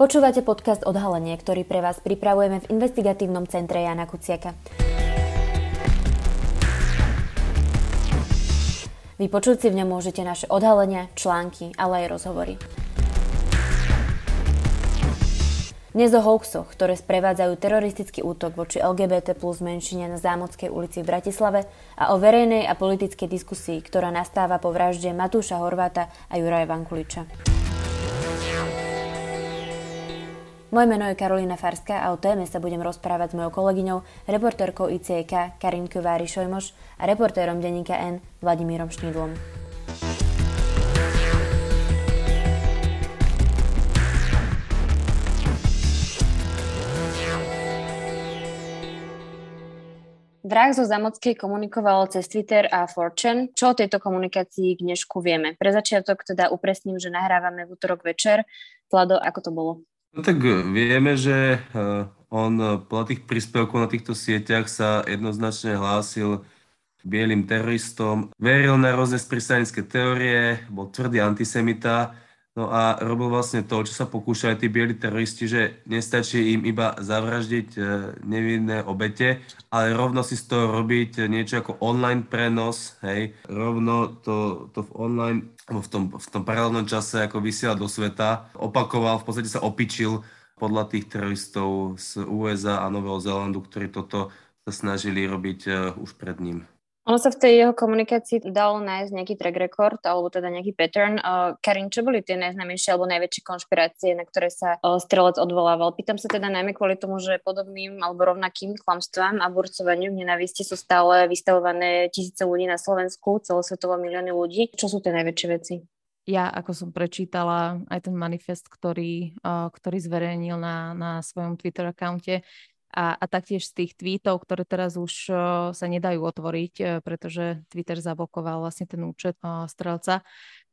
Počúvate podcast Odhalenie, ktorý pre vás pripravujeme v investigatívnom centre Jana Kuciaka. Vypočuť si v ňom môžete naše odhalenia, články, ale aj rozhovory. Dnes o hoaxoch, ktoré sprevádzajú teroristický útok voči LGBT plus menšine na Zámodskej ulici v Bratislave a o verejnej a politickej diskusii, ktorá nastáva po vražde Matúša Horváta a Juraja Vankuliča. Moje meno je Karolina Farská a o téme sa budem rozprávať s mojou kolegyňou, reportérkou ICK Karinkou Vári Šojmoš a reportérom denníka N Vladimírom Šnidlom. Vrah zo Zamockej komunikoval cez Twitter a Fortune. Čo o tejto komunikácii k dnešku vieme? Pre začiatok teda upresním, že nahrávame v útorok večer. Vlado, ako to bolo? No tak vieme, že eh, on podľa tých príspevkov na týchto sieťach sa jednoznačne hlásil bielým teroristom, veril na rôzne sprísanické teórie, bol tvrdý antisemita, No a robil vlastne to, čo sa pokúšali tí bieli teroristi, že nestačí im iba zavraždiť e, nevinné obete, ale rovno si z toho robiť niečo ako online prenos, hej, rovno to, to v online, v tom, v tom paralelnom čase ako vysiela do sveta, opakoval, v podstate sa opičil podľa tých teroristov z USA a Nového Zélandu, ktorí toto sa snažili robiť uh, už pred ním. Ono sa v tej jeho komunikácii dalo nájsť nejaký track record, alebo teda nejaký pattern. Uh, Karin, čo boli tie najznámejšie alebo najväčšie konšpirácie, na ktoré sa uh, strelec odvolával? Pýtam sa teda najmä kvôli tomu, že podobným alebo rovnakým klamstvám a burcovaniu v nenávisti sú stále vystavované tisíce ľudí na Slovensku, celosvetovo milióny ľudí. Čo sú tie najväčšie veci? ja, ako som prečítala aj ten manifest, ktorý, uh, ktorý zverejnil na, na svojom Twitter accounte, a, a taktiež z tých tweetov, ktoré teraz už uh, sa nedajú otvoriť, uh, pretože Twitter zablokoval vlastne ten účet uh, strelca,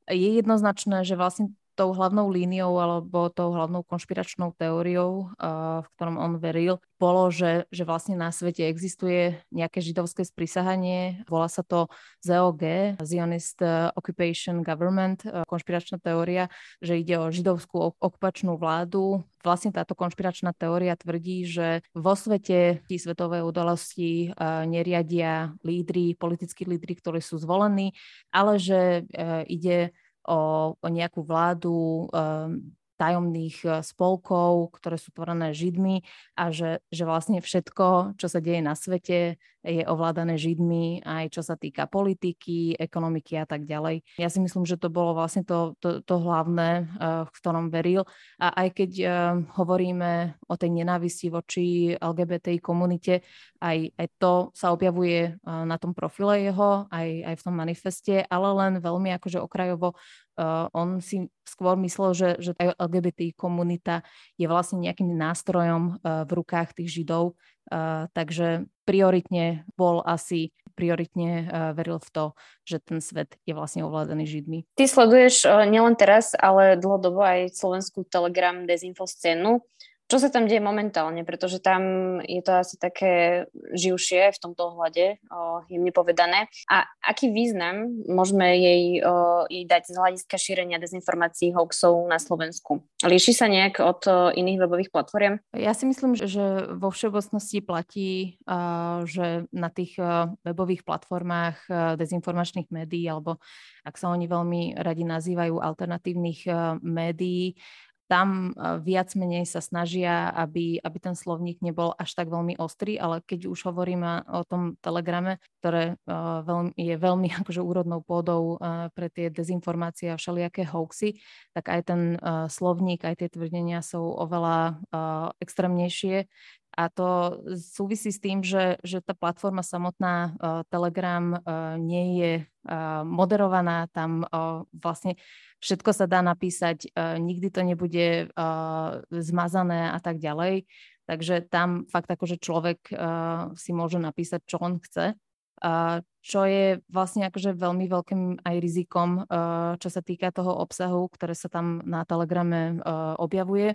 je jednoznačné, že vlastne tou hlavnou líniou alebo tou hlavnou konšpiračnou teóriou, uh, v ktorom on veril, bolo, že, že vlastne na svete existuje nejaké židovské sprísahanie. Volá sa to ZOG, Zionist Occupation Government, uh, konšpiračná teória, že ide o židovskú okupačnú vládu. Vlastne táto konšpiračná teória tvrdí, že vo svete tí svetové udalosti neriadia lídry, politickí lídry, ktorí sú zvolení, ale že ide o, o nejakú vládu um, tajomných e, spolkov, ktoré sú tvorené Židmi a že, že vlastne všetko, čo sa deje na svete, je ovládané Židmi, aj čo sa týka politiky, ekonomiky a tak ďalej. Ja si myslím, že to bolo vlastne to, to, to hlavné, uh, v ktorom veril. A aj keď uh, hovoríme o tej nenávisti voči LGBTI komunite, aj, aj to sa objavuje na tom profile jeho, aj, aj v tom manifeste, ale len veľmi akože okrajovo Uh, on si skôr myslel, že, že LGBT komunita je vlastne nejakým nástrojom uh, v rukách tých Židov, uh, takže prioritne bol asi, prioritne veril v to, že ten svet je vlastne ovládaný Židmi. Ty sleduješ nielen teraz, ale dlhodobo aj slovenskú Telegram dezinfo scénu. Čo sa tam deje momentálne? Pretože tam je to asi také živšie v tomto ohľade, o, jemne povedané. A aký význam môžeme jej, o, jej dať z hľadiska šírenia dezinformácií, hoaxov na Slovensku? Líši sa nejak od o, iných webových platform? Ja si myslím, že vo všeobecnosti platí, uh, že na tých uh, webových platformách uh, dezinformačných médií, alebo ak sa oni veľmi radi nazývajú alternatívnych médií, tam viac menej sa snažia, aby, aby ten slovník nebol až tak veľmi ostrý, ale keď už hovoríme o tom telegrame, ktoré veľmi, je veľmi akože úrodnou pôdou pre tie dezinformácie a všelijaké hoaxy, tak aj ten slovník, aj tie tvrdenia sú oveľa extrémnejšie. A to súvisí s tým, že, že tá platforma samotná uh, Telegram nie je moderovaná, tam vlastne všetko sa dá napísať, uh, nikdy to nebude uh, zmazané a tak ďalej. Takže tam fakt akože človek uh, si môže napísať, čo on chce. Čo je vlastne akože veľmi veľkým aj rizikom, čo sa týka toho obsahu, ktoré sa tam na Telegrame objavuje.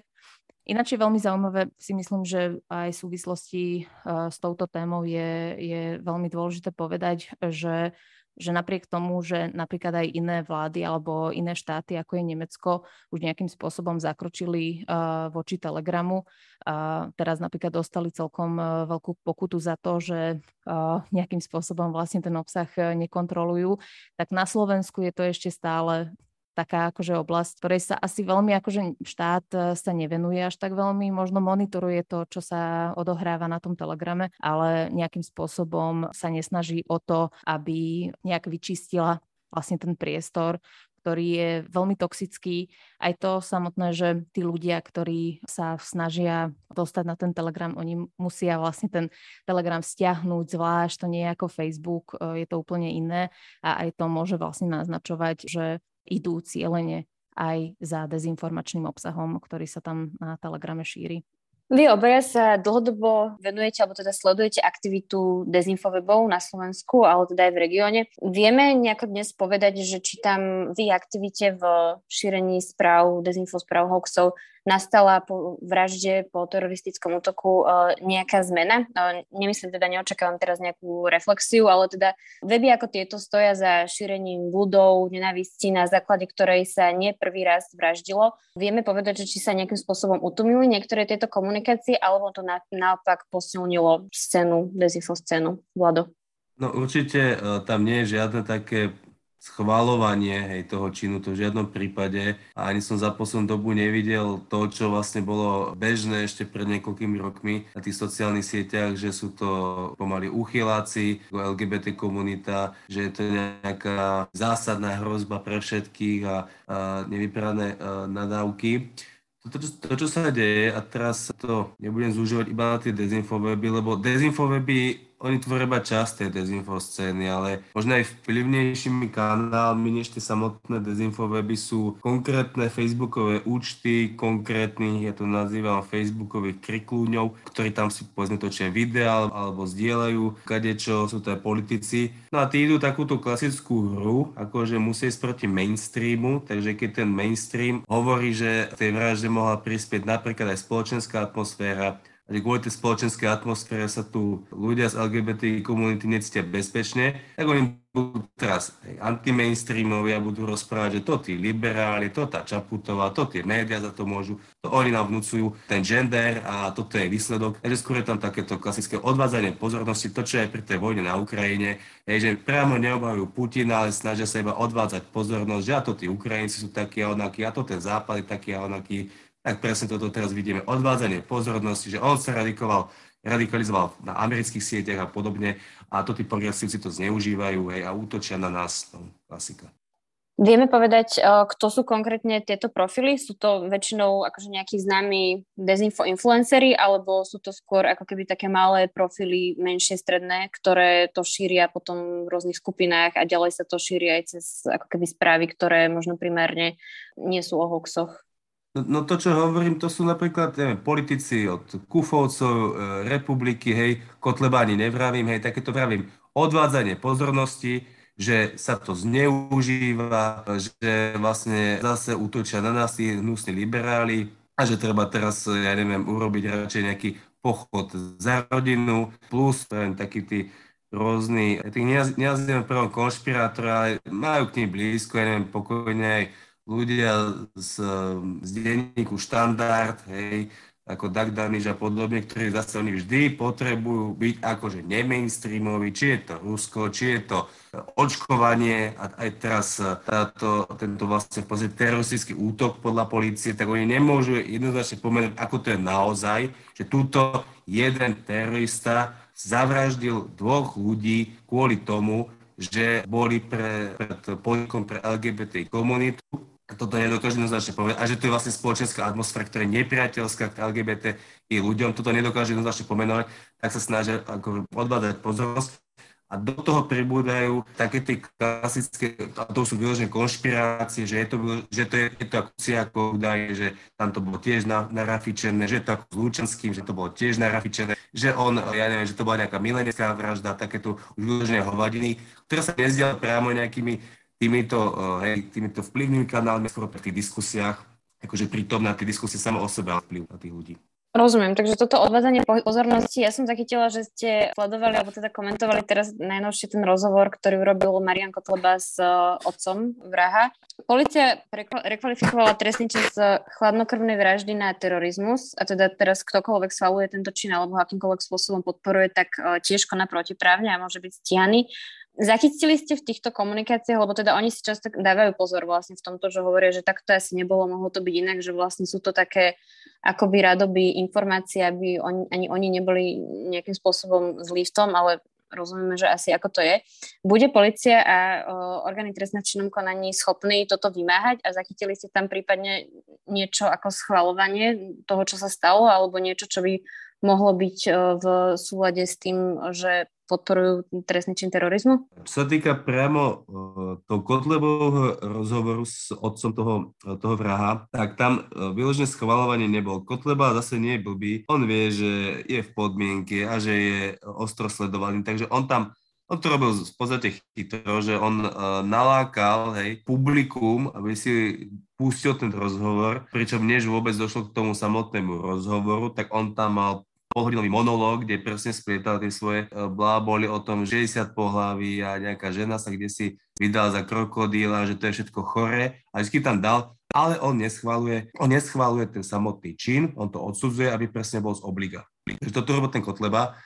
Ináč je veľmi zaujímavé, si myslím, že aj v súvislosti s touto témou je, je veľmi dôležité povedať, že že napriek tomu, že napríklad aj iné vlády alebo iné štáty, ako je Nemecko, už nejakým spôsobom zakročili uh, voči Telegramu, uh, teraz napríklad dostali celkom uh, veľkú pokutu za to, že uh, nejakým spôsobom vlastne ten obsah nekontrolujú, tak na Slovensku je to ešte stále taká akože oblasť, ktorej sa asi veľmi akože štát e, sa nevenuje až tak veľmi, možno monitoruje to, čo sa odohráva na tom telegrame, ale nejakým spôsobom sa nesnaží o to, aby nejak vyčistila vlastne ten priestor, ktorý je veľmi toxický. Aj to samotné, že tí ľudia, ktorí sa snažia dostať na ten Telegram, oni musia vlastne ten Telegram stiahnuť zvlášť, to nie je ako Facebook, e, je to úplne iné. A aj to môže vlastne naznačovať, že idú cieľene aj za dezinformačným obsahom, ktorý sa tam na Telegrame šíri. Vy obaja sa dlhodobo venujete, alebo teda sledujete aktivitu dezinfowebov na Slovensku, ale teda aj v regióne. Vieme nejako dnes povedať, že či tam vy aktivite v šírení správ, dezinfo správ hoaxov nastala po vražde, po teroristickom útoku e, nejaká zmena. E, nemyslím teda, neočakávam teraz nejakú reflexiu, ale teda weby ako tieto stoja za šírením bludov, nenavisti, na základe ktorej sa nie prvý raz vraždilo. Vieme povedať, že či sa nejakým spôsobom utumili niektoré tieto komunikácie, alebo to na, naopak posilnilo scénu, dezinfo scénu. Vlado. No určite e, tam nie je žiadne také schvalovanie hej, toho činu, to v žiadnom prípade. A ani som za poslednú dobu nevidel to, čo vlastne bolo bežné ešte pred niekoľkými rokmi na tých sociálnych sieťach, že sú to pomaly uchyláci, LGBT komunita, že je to nejaká zásadná hrozba pre všetkých a, a nevyprané nadávky. To, to, to, čo sa deje, a teraz to nebudem zúžovať iba na tie dezinfoweby, lebo dezinfoweby oni tvoria iba časť tej dezinfoscény, ale možno aj vplyvnejšími kanálmi než tie samotné dezinfoweby sú konkrétne facebookové účty, konkrétnych, ja to nazývam facebookových kriklúňov, ktorí tam si povedzme točia videa alebo zdieľajú kadečo, sú to aj politici. No a tí idú takúto klasickú hru, akože musí ísť proti mainstreamu, takže keď ten mainstream hovorí, že tej vražde mohla prispieť napríklad aj spoločenská atmosféra, že kvôli tej spoločenskej atmosfére sa tu ľudia z LGBT komunity necítia bezpečne, tak oni budú teraz anti-mainstreamovia budú rozprávať, že to tí liberáli, to tá Čaputová, to tie médiá za to môžu, to oni nám vnúcujú ten gender a toto je výsledok. Takže skôr je tam takéto klasické odvádzanie pozornosti, to, čo je pri tej vojne na Ukrajine, je, že priamo neobhajujú Putina, ale snažia sa iba odvádzať pozornosť, že a to tí Ukrajinci sú takí a onakí, a to ten západ je taký a onaký tak presne toto teraz vidíme. Odvádzanie pozornosti, že on sa radikoval, radikalizoval na amerických sieťach a podobne a to tí progresívci to zneužívajú hej, a útočia na nás. No, klasika. Vieme povedať, kto sú konkrétne tieto profily? Sú to väčšinou akože nejakí známi dezinfo influencery, alebo sú to skôr ako keby také malé profily, menšie, stredné, ktoré to šíria potom v rôznych skupinách a ďalej sa to šíri aj cez ako keby správy, ktoré možno primárne nie sú o hoxoch? No, to, čo hovorím, to sú napríklad neviem, politici od Kufovcov, e, republiky, hej, Kotlebáni nevravím, hej, takéto vravím, odvádzanie pozornosti, že sa to zneužíva, že vlastne zase útočia na nás tí hnusní liberáli a že treba teraz, ja neviem, urobiť radšej nejaký pochod za rodinu, plus neviem, takí tí rôzni, tých nenazývam prvom konšpirátora, ale majú k ním blízko, ja neviem, pokojne aj ľudia z, z denníku štandard, hej, ako Doug Daniš a podobne, ktorí zase oni vždy potrebujú byť akože nemainstreamoví, či je to Rusko, či je to očkovanie a aj teraz táto, tento vlastne teroristický útok podľa policie, tak oni nemôžu jednoznačne pomenúť, ako to je naozaj, že túto jeden terorista zavraždil dvoch ľudí kvôli tomu, že boli pre, pred podnikom pre LGBT komunitu toto nedokáže jednoznačne povedať, a že to je vlastne spoločenská atmosféra, ktorá je nepriateľská k LGBT i ľuďom, toto nedokáže jednoznačne pomenovať, tak sa snažia ako odbadať pozornosť. A do toho pribúdajú také tie klasické, a to sú vyložené konšpirácie, že je to, že to je, je to ako ako údaje, že tam to bolo tiež na, narafičené, že je to ako s Lučanským, že to bolo tiež narafičené, že on, ja neviem, že to bola nejaká milenecká vražda, takéto už vyložené hovadiny, ktoré sa nezdiali priamo nejakými týmito, eh, hej, týmito vplyvnými kanálmi skôr pri tých diskusiách, akože na tie diskusie samo o sebe vplyv na tých ľudí. Rozumiem, takže toto odvádzanie pozornosti, ja som zachytila, že ste sledovali, alebo teda komentovali teraz najnovšie ten rozhovor, ktorý urobil Marian Kotleba s uh, otcom vraha. Polícia rekvalifikovala trestný čin z chladnokrvnej vraždy na terorizmus a teda teraz ktokoľvek svaluje tento čin alebo akýmkoľvek spôsobom podporuje, tak uh, tiež koná protiprávne a môže byť stianý. Zachytili ste v týchto komunikáciách, lebo teda oni si často dávajú pozor vlastne v tomto, že hovoria, že takto asi nebolo, mohlo to byť inak, že vlastne sú to také akoby radoby informácie, aby oni, ani oni neboli nejakým spôsobom zlí v ale rozumieme, že asi ako to je. Bude policia a o, orgány trestné činnom konaní schopní toto vymáhať a zachytili ste tam prípadne niečo ako schvalovanie toho, čo sa stalo, alebo niečo, čo by mohlo byť v súlade s tým, že podporujú trestný čin terorizmu? Čo sa týka priamo uh, toho Kotlebovho rozhovoru s otcom toho, uh, toho vraha, tak tam uh, vyložené schvalovanie nebol. Kotleba zase nie je blbý, on vie, že je v podmienke a že je ostro sledovaný, takže on tam on to robil v podstate chytro, že on uh, nalákal hej, publikum, aby si pustil ten rozhovor, pričom než vôbec došlo k tomu samotnému rozhovoru, tak on tam mal polhodinový monológ, kde presne splietal tie svoje e, bláboli o tom 60 pohlaví a nejaká žena sa kde si vydala za krokodíla, že to je všetko chore a vždy tam dal, ale on neschvaluje, on neschvaluje ten samotný čin, on to odsudzuje, aby presne bol z obliga. Takže toto robil ten Kotleba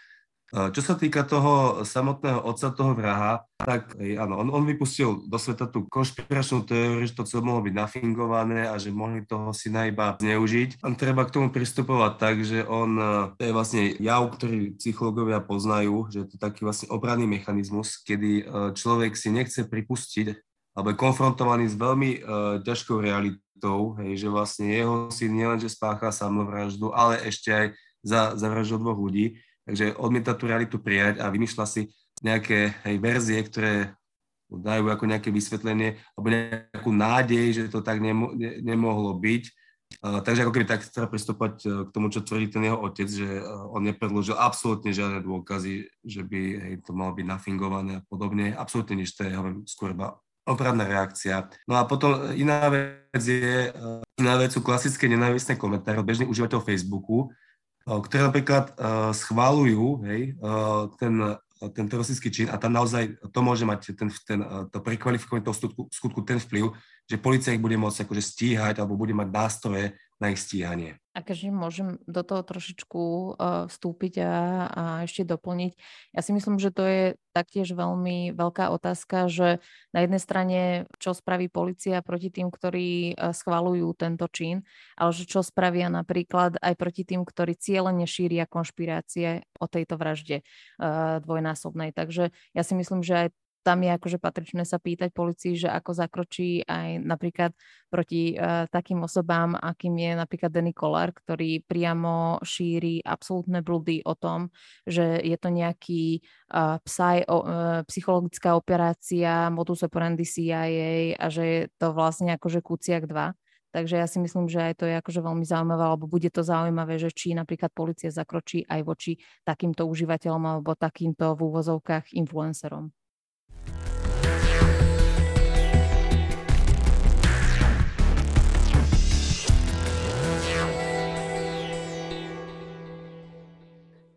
čo sa týka toho samotného otca toho vraha, tak áno, on, on vypustil do sveta tú konšpiračnú teóriu, že to celé mohlo byť nafingované a že mohli toho syna iba zneužiť. A treba k tomu pristupovať tak, že on, e, to je vlastne jav, ktorý psychológovia poznajú, že je to taký vlastne obranný mechanizmus, kedy e, človek si nechce pripustiť alebo je konfrontovaný s veľmi uh, ťažkou realitou, hej, že vlastne jeho syn nielenže spácha samovraždu, ale ešte aj za, za vraždu dvoch ľudí Takže odmieta tú realitu prijať a vymýšľa si nejaké hej, verzie, ktoré dajú ako nejaké vysvetlenie alebo nejakú nádej, že to tak nemo, ne, nemohlo byť. Uh, takže ako keby tak treba pristúpať uh, k tomu, čo tvrdí ten jeho otec, že uh, on nepredložil absolútne žiadne dôkazy, že by hej, to malo byť nafingované a podobne. Absolútne nič, to je hovorím, skôr iba opravná reakcia. No a potom iná vec je, iná vec sú klasické nenávistné komentáre od bežných užívateľov Facebooku, ktoré napríklad uh, schválujú hej, uh, ten, ten teroristický čin a tam naozaj to môže mať ten, ten, to prekvalifikovanie toho skutku, skutku ten vplyv, že policia ich bude môcť akože stíhať alebo bude mať nástroje na ich stíhanie. A keďže môžem do toho trošičku uh, vstúpiť a, a ešte doplniť, ja si myslím, že to je taktiež veľmi veľká otázka, že na jednej strane, čo spraví policia proti tým, ktorí uh, schvalujú tento čin, ale že čo spravia napríklad aj proti tým, ktorí cieľene šíria konšpirácie o tejto vražde uh, dvojnásobnej. Takže ja si myslím, že aj tam je akože patričné sa pýtať policii, že ako zakročí aj napríklad proti uh, takým osobám, akým je napríklad Danny Kolar, ktorý priamo šíri absolútne blúdy o tom, že je to nejaký uh, psaj, uh, psychologická operácia modus operandi CIA a že je to vlastne akože Kuciak 2. Takže ja si myslím, že aj to je akože veľmi zaujímavé, alebo bude to zaujímavé, že či napríklad policia zakročí aj voči takýmto užívateľom alebo takýmto v úvozovkách influencerom.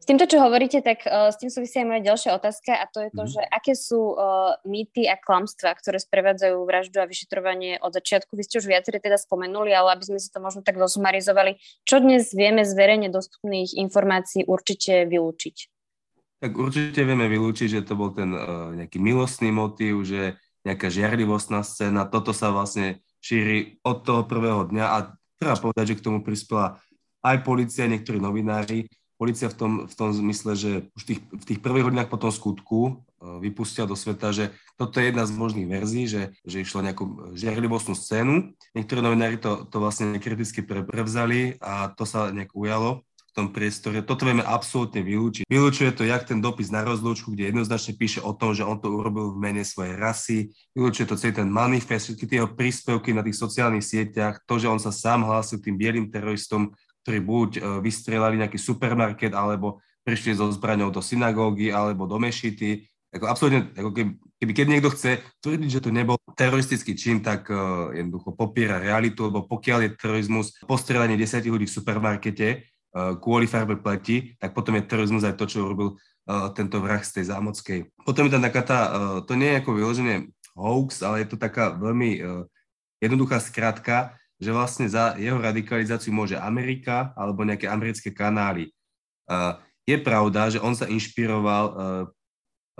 Týmto, čo hovoríte, tak uh, s tým súvisia aj moja ďalšia otázka a to je to, mm. že aké sú uh, mýty a klamstvá, ktoré sprevádzajú vraždu a vyšetrovanie od začiatku. Vy ste už viacerí teda spomenuli, ale aby sme si to možno tak zosumarizovali, čo dnes vieme z verejne dostupných informácií určite vylúčiť? Tak určite vieme vylúčiť, že to bol ten uh, nejaký milostný motív, že nejaká žiarlivostná scéna, toto sa vlastne šíri od toho prvého dňa a treba povedať, že k tomu prispela aj policia, niektorí novinári, policia v tom, v tom zmysle, že už tých, v tých prvých hodinách po tom skutku uh, vypustia do sveta, že toto je jedna z možných verzií, že, že išlo nejakú žiarlivostnú scénu. Niektorí novinári to, to vlastne kriticky pre, prevzali a to sa nejak ujalo v tom priestore. Toto vieme absolútne vylúčiť. Vylúčuje to, jak ten dopis na rozlúčku, kde jednoznačne píše o tom, že on to urobil v mene svojej rasy. Vylúčuje to celý ten manifest, všetky tie príspevky na tých sociálnych sieťach, to, že on sa sám hlásil tým bielým teroristom, ktorí buď e, vystrelali nejaký supermarket, alebo prišli so zbraňou do synagógy, alebo do mešity. Ako absolútne, ako keby, keby keď niekto chce tvrdiť, že to nebol teroristický čin, tak uh, jednoducho popiera realitu, lebo pokiaľ je terorizmus postrelanie desiatich ľudí v supermarkete, kvôli farbe pleti, tak potom je terorizmus aj to, čo urobil tento vrah z tej zámockej. Potom je tam taká tá, to nie je ako vyloženie hoax, ale je to taká veľmi jednoduchá skratka, že vlastne za jeho radikalizáciu môže Amerika alebo nejaké americké kanály. Je pravda, že on sa inšpiroval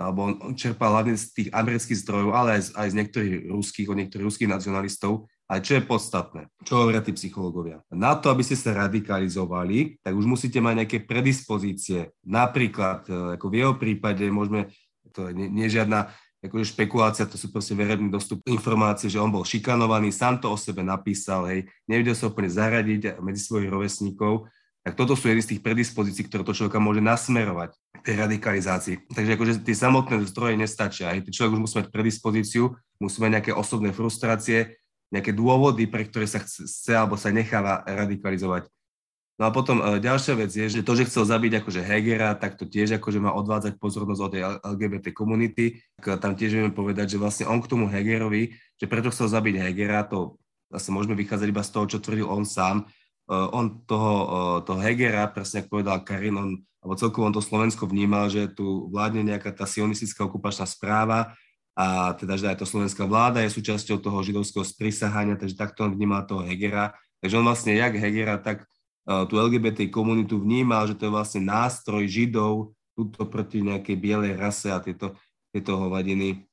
alebo on čerpal hlavne z tých amerických zdrojov, ale aj z, aj z niektorých ruských, od niektorých ruských nacionalistov. Ale čo je podstatné? Čo hovoria tí psychológovia? Na to, aby ste sa radikalizovali, tak už musíte mať nejaké predispozície. Napríklad, e, ako v jeho prípade, môžeme, to nie, nie akože špekulácia, to sú proste verejný dostup informácie, že on bol šikanovaný, sám to o sebe napísal, hej, nevedel sa úplne zaradiť medzi svojich rovesníkov, tak toto sú jedny z tých predispozícií, ktoré to človeka môže nasmerovať k tej radikalizácii. Takže akože tie samotné zdroje nestačia. Aj ten človek už musí mať predispozíciu, musí mať nejaké osobné frustrácie, nejaké dôvody, pre ktoré sa chce alebo sa necháva radikalizovať. No a potom e, ďalšia vec je, že to, že chcel zabiť akože Hegera, tak to tiež akože má odvádzať pozornosť od tej LGBT komunity. Tam tiež vieme povedať, že vlastne on k tomu Hegerovi, že prečo chcel zabiť Hegera, to zase môžeme vychádzať iba z toho, čo tvrdil on sám, Eh, on toho, toho Hegera, presne ako povedal Karin, on, alebo celkovo on to Slovensko vnímal, že tu vládne nejaká tá sionistická okupačná správa a teda, že aj to slovenská vláda je súčasťou toho židovského sprisahania, takže takto on vnímal toho Hegera. Takže on vlastne jak Hegera, tak tú LGBT komunitu vnímal, že to je vlastne nástroj Židov túto proti nejakej bielej rase a tieto, tieto hovadiny.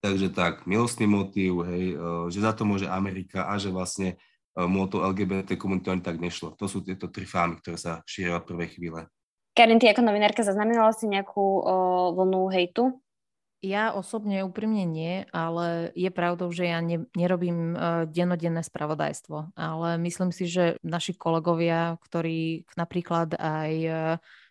Takže tak, milostný motív, hej, uh, že za to môže Amerika a že vlastne mu o to LGBT komunitu ani tak nešlo. To sú tieto tri fámy, ktoré sa šíria od prvej chvíle. Karin, ty ako novinárka zaznamenala si nejakú o, vlnu hejtu? Ja osobne úprimne nie, ale je pravdou, že ja ne, nerobím uh, dennodenné spravodajstvo. Ale myslím si, že naši kolegovia, ktorí napríklad aj uh,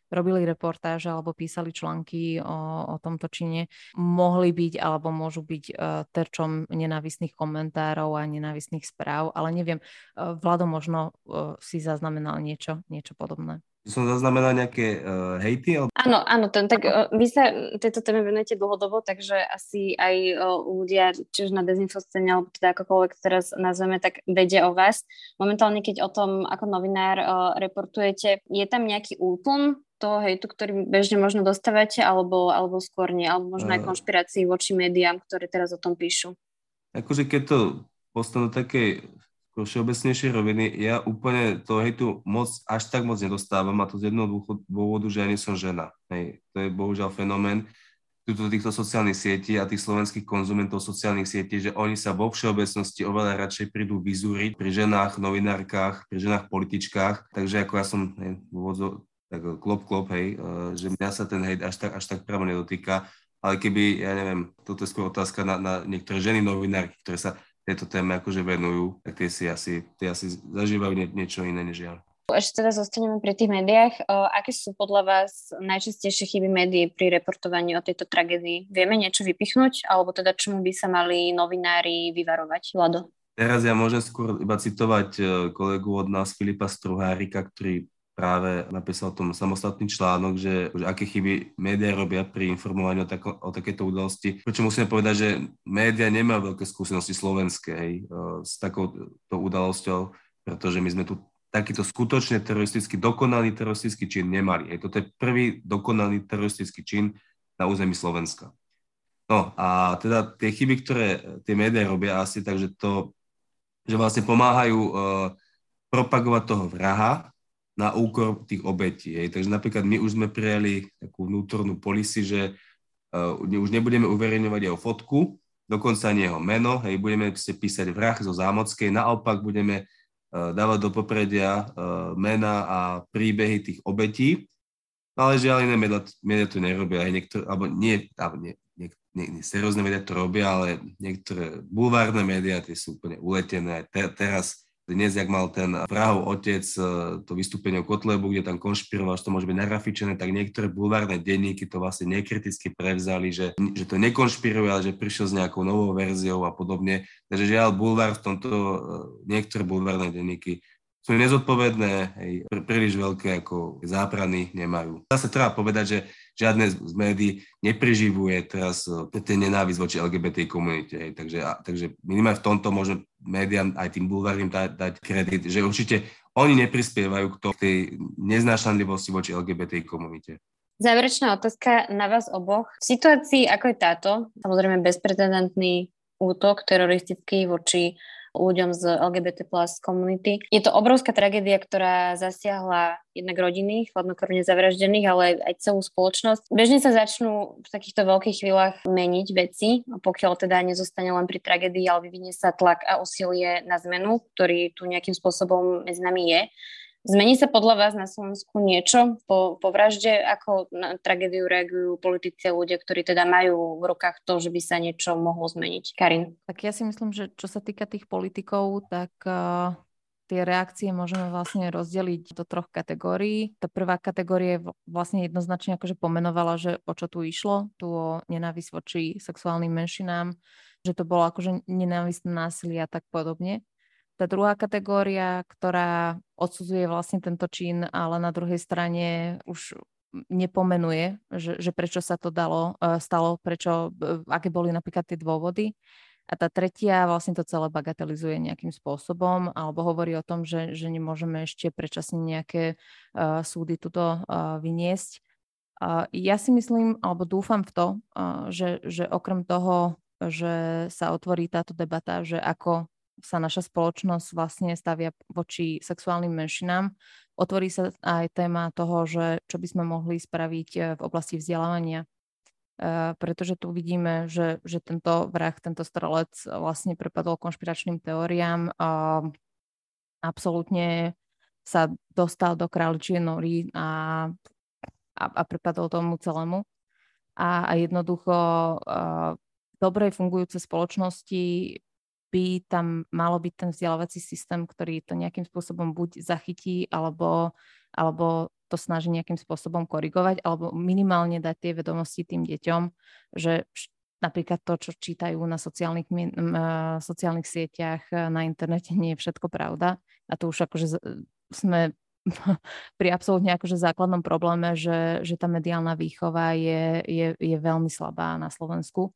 robili reportáže alebo písali články o, o tomto čine, mohli byť alebo môžu byť uh, terčom nenávistných komentárov a nenávistných správ, ale neviem, uh, Vlado možno uh, si zaznamenal niečo, niečo podobné. Som zaznamenal nejaké uh, hejty? Ale... Áno, áno, ten, tak uh, vy sa tejto téme venujete dlhodobo, takže asi aj uh, ľudia, či už na dezinfoscéne, alebo teda akokoľvek teraz nazveme, tak vedia o vás. Momentálne, keď o tom ako novinár uh, reportujete, je tam nejaký úpln toho hejtu, ktorý bežne možno dostávate, alebo, alebo skôr nie, alebo možno aj konšpirácií voči médiám, ktoré teraz o tom píšu? Akože keď to postanú také všeobecnejšie roviny, ja úplne to hejtu moc, až tak moc nedostávam a to z jednoho dôvodu, že ja nie som žena. Hej. To je bohužiaľ fenomén týchto, týchto sociálnych sietí a tých slovenských konzumentov sociálnych sietí, že oni sa vo všeobecnosti oveľa radšej prídu vyzúriť pri ženách, novinárkach, pri ženách, političkách. Takže ako ja som hej, tak klop, klop, hej, eh, že mňa sa ten hejt až tak, až tak právo nedotýka, ale keby, ja neviem, toto je skôr otázka na, na niektoré ženy novinárky, ktoré sa tejto téme akože venujú, tak tie si asi, tie asi zažívajú nie, niečo iné než ja. Ešte teda zostaneme pri tých médiách. O, aké sú podľa vás najčastejšie chyby médií pri reportovaní o tejto tragédii? Vieme niečo vypichnúť? Alebo teda čomu by sa mali novinári vyvarovať? Vlado? Teraz ja môžem skôr iba citovať eh, kolegu od nás Filipa Struhárika, ktorý práve napísal o tom samostatný článok, že, že aké chyby médiá robia pri informovaní o, tako, o takéto udalosti. Prečo musíme povedať, že médiá nemá veľké skúsenosti slovenské hej, e, s takouto udalosťou, pretože my sme tu takýto skutočne teroristický, dokonalý teroristický čin nemali. Hej. Toto je prvý dokonalý teroristický čin na území Slovenska. No a teda tie chyby, ktoré tie médiá robia asi, takže to, že vlastne pomáhajú uh, propagovať toho vraha, na úkor tých obetí. Hej. Takže napríklad my už sme prijali takú vnútornú policy, že uh, už nebudeme uverejňovať jeho fotku, dokonca ani jeho meno, hej, budeme písať vrah zo Zámockej, naopak budeme uh, dávať do popredia uh, mena a príbehy tých obetí, no, ale žiaľ iné médiá to nerobia, hej, niektoré, alebo nie, alebo nie, nie, nie, nie seriózne médiá to robia, ale niektoré bulvárne médiá, tie sú úplne uletené. Te, teraz dnes, jak mal ten Prahov otec e, to vystúpenie o Kotlebu, kde tam konšpiroval, že to môže byť narafičené, tak niektoré bulvárne denníky to vlastne nekriticky prevzali, že, že to nekonšpiruje, ale že prišiel s nejakou novou verziou a podobne. Takže žiaľ, bulvár v tomto, e, niektoré bulvárne denníky sú nezodpovedné, hej, príliš veľké ako záprany nemajú. Zase treba povedať, že žiadne z médií nepreživuje teraz e, ten nenávisť voči LGBT komunite. Hej. Takže, a, takže minimálne v tomto môžeme médiám aj tým bulvárnym dať, dať kredit, že určite oni neprispievajú k tej neznášanlivosti voči LGBT komunite. Záverečná otázka na vás oboch. V situácii ako je táto, samozrejme bezprecedentný útok teroristický voči ľuďom z LGBT plus komunity. Je to obrovská tragédia, ktorá zasiahla jednak rodiny, chladnokrvne zavraždených, ale aj celú spoločnosť. Bežne sa začnú v takýchto veľkých chvíľach meniť veci, pokiaľ teda nezostane len pri tragédii, ale vyvinie sa tlak a osilie na zmenu, ktorý tu nejakým spôsobom medzi nami je. Zmení sa podľa vás na Slovensku niečo po, po vražde? Ako na tragédiu reagujú politici a ľudia, ktorí teda majú v rukách to, že by sa niečo mohlo zmeniť? Karin? Tak ja si myslím, že čo sa týka tých politikov, tak uh, tie reakcie môžeme vlastne rozdeliť do troch kategórií. Tá prvá kategória vlastne jednoznačne akože pomenovala, že o čo tu išlo, tu o nenávisť voči sexuálnym menšinám, že to bolo akože nenávistné násilie a tak podobne. Tá druhá kategória, ktorá odsudzuje vlastne tento čin, ale na druhej strane už nepomenuje, že, že prečo sa to dalo, e, stalo, prečo, e, aké boli napríklad tie dôvody. A tá tretia vlastne to celé bagatelizuje nejakým spôsobom alebo hovorí o tom, že, že nemôžeme ešte predčasne nejaké uh, súdy tuto uh, vyniesť. Uh, ja si myslím, alebo dúfam v to, uh, že, že okrem toho, že sa otvorí táto debata, že ako sa naša spoločnosť vlastne stavia voči sexuálnym menšinám. Otvorí sa aj téma toho, že čo by sme mohli spraviť eh, v oblasti vzdelávania. Uh, pretože tu vidíme, že, že tento vrah, tento strelec vlastne prepadol konšpiračným teóriám absolútne sa dostal do kráľčie nory a, a, a prepadol tomu celému. A, a jednoducho uh, dobrej fungujúce spoločnosti by tam malo byť ten vzdelávací systém, ktorý to nejakým spôsobom buď zachytí, alebo, alebo to snaží nejakým spôsobom korigovať, alebo minimálne dať tie vedomosti tým deťom, že napríklad to, čo čítajú na sociálnych, sociálnych sieťach, na internete, nie je všetko pravda. A to už akože sme pri absolútne akože základnom probléme, že, že tá mediálna výchova je, je, je veľmi slabá na Slovensku.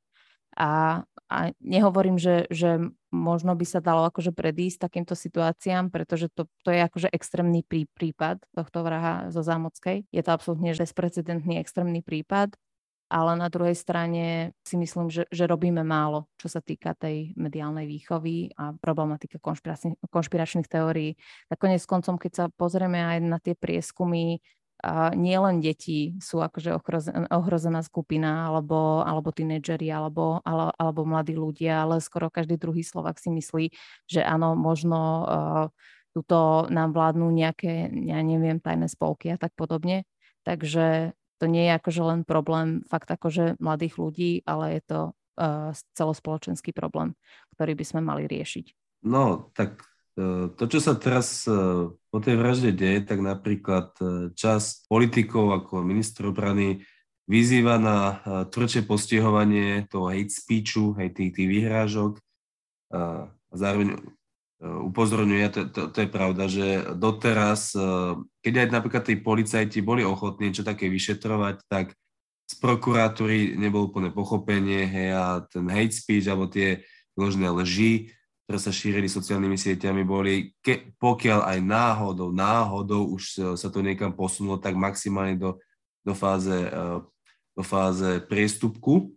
A, a nehovorím, že, že možno by sa dalo akože predísť takýmto situáciám, pretože to, to je akože extrémny prí, prípad tohto vraha zo Zámockej. Je to absolútne bezprecedentný extrémny prípad, ale na druhej strane si myslím, že, že robíme málo, čo sa týka tej mediálnej výchovy a problematika konšpiračných, konšpiračných teórií. Tak konec koncom, keď sa pozrieme aj na tie prieskumy a nie len deti sú akože ohrozená, skupina, alebo, alebo tínedžeri, alebo, ale, alebo mladí ľudia, ale skoro každý druhý Slovak si myslí, že áno, možno uh, tuto nám vládnu nejaké, ja neviem, tajné spolky a tak podobne. Takže to nie je akože len problém fakt akože mladých ľudí, ale je to uh, celospoločenský problém, ktorý by sme mali riešiť. No, tak E, to, čo sa teraz e, po tej vražde deje, tak napríklad e, časť politikov ako minister obrany vyzýva na tvrdšie postihovanie toho hate speechu, hej, tých, tých vyhrážok. A zároveň upozorňuje, to, to, to je pravda, že doteraz, keď aj napríklad tí policajti boli ochotní niečo také vyšetrovať, tak z prokuratúry nebolo úplne pochopenie, hej, a ten hate speech alebo tie vložné lži ktoré sa šírili sociálnymi sieťami, boli, ke, pokiaľ aj náhodou, náhodou už sa to niekam posunulo, tak maximálne do, do, fáze, eh, do fáze priestupku.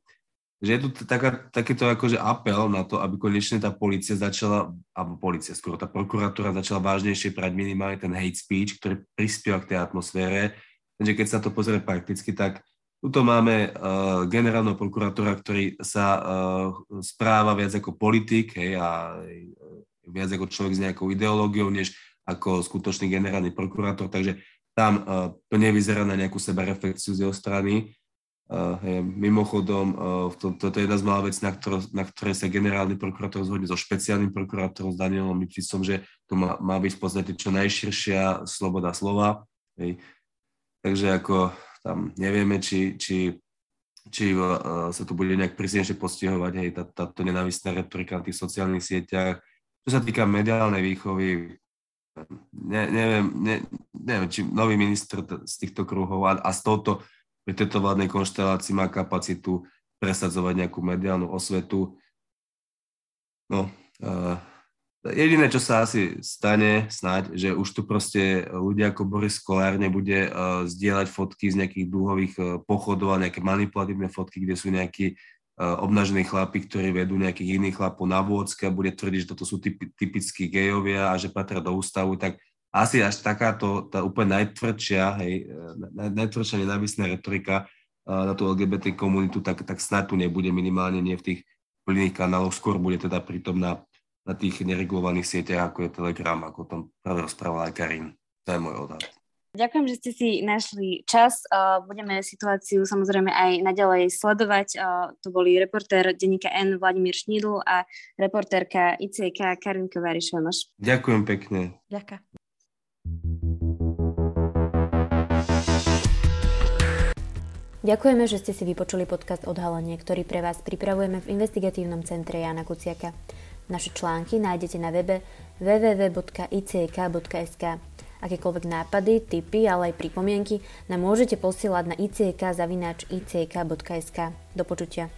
Že je tu taká, takýto akože apel na to, aby konečne tá policia začala, alebo policia, skoro tá prokuratúra začala vážnejšie prať minimálne ten hate speech, ktorý prispieva k tej atmosfére. Takže keď sa to pozrie prakticky, tak Tuto máme uh, generálneho prokurátora, ktorý sa uh, správa viac ako politik hej, a uh, viac ako človek s nejakou ideológiou, než ako skutočný generálny prokurátor, takže tam uh, to nevyzerá na nejakú sebareflexiu z jeho strany. Uh, hej, mimochodom, uh, to, toto je jedna z malá vec, na, ktoré, na ktoré sa generálny prokurátor zhodne so špeciálnym prokurátorom, s Danielom Mičisom, že to má, má byť v podstate čo najširšia sloboda slova. Hej. Takže ako tam nevieme, či, či, či uh, sa to bude nejak prísnejšie postihovať, hej, tá, táto nenávistná retorika na tých sociálnych sieťach. Čo sa týka mediálnej výchovy, ne, neviem, ne, neviem, či nový minister z týchto kruhov a, a z touto, pri tejto vládnej konštelácii má kapacitu presadzovať nejakú mediálnu osvetu. No, uh, Jediné, čo sa asi stane, snáď, že už tu proste ľudia ako Boris Kolár nebude uh, zdieľať fotky z nejakých dúhových uh, pochodov a nejaké manipulatívne fotky, kde sú nejakí uh, obnažení chlapi, ktorí vedú nejakých iných chlapov na vôdzke a bude tvrdiť, že toto sú typ, typickí gejovia a že patria do ústavu, tak asi až takáto, tá úplne najtvrdšia, hej, naj, najtvrdšia nenávisná retorika uh, na tú LGBT komunitu, tak, tak snad tu nebude minimálne nie v tých plných kanáloch, skôr bude teda prítomná na tých neregulovaných sieťach, ako je Telegram, ako o tom práve rozprával aj Karin. To je môj odhad. Ďakujem, že ste si našli čas. Budeme situáciu samozrejme aj naďalej sledovať. To boli reportér denníka N Vladimír Šnídl a reportérka ICK Karin Kovári-Švemoš. Ďakujem pekne. Ďakujem. Ďakujeme, že ste si vypočuli podcast Odhalenie, ktorý pre vás pripravujeme v investigatívnom centre Jana Kuciaka. Naše články nájdete na webe www.icek.sk. Akékoľvek nápady, tipy, ale aj pripomienky nám môžete posielať na icek.icek.sk. Do počutia.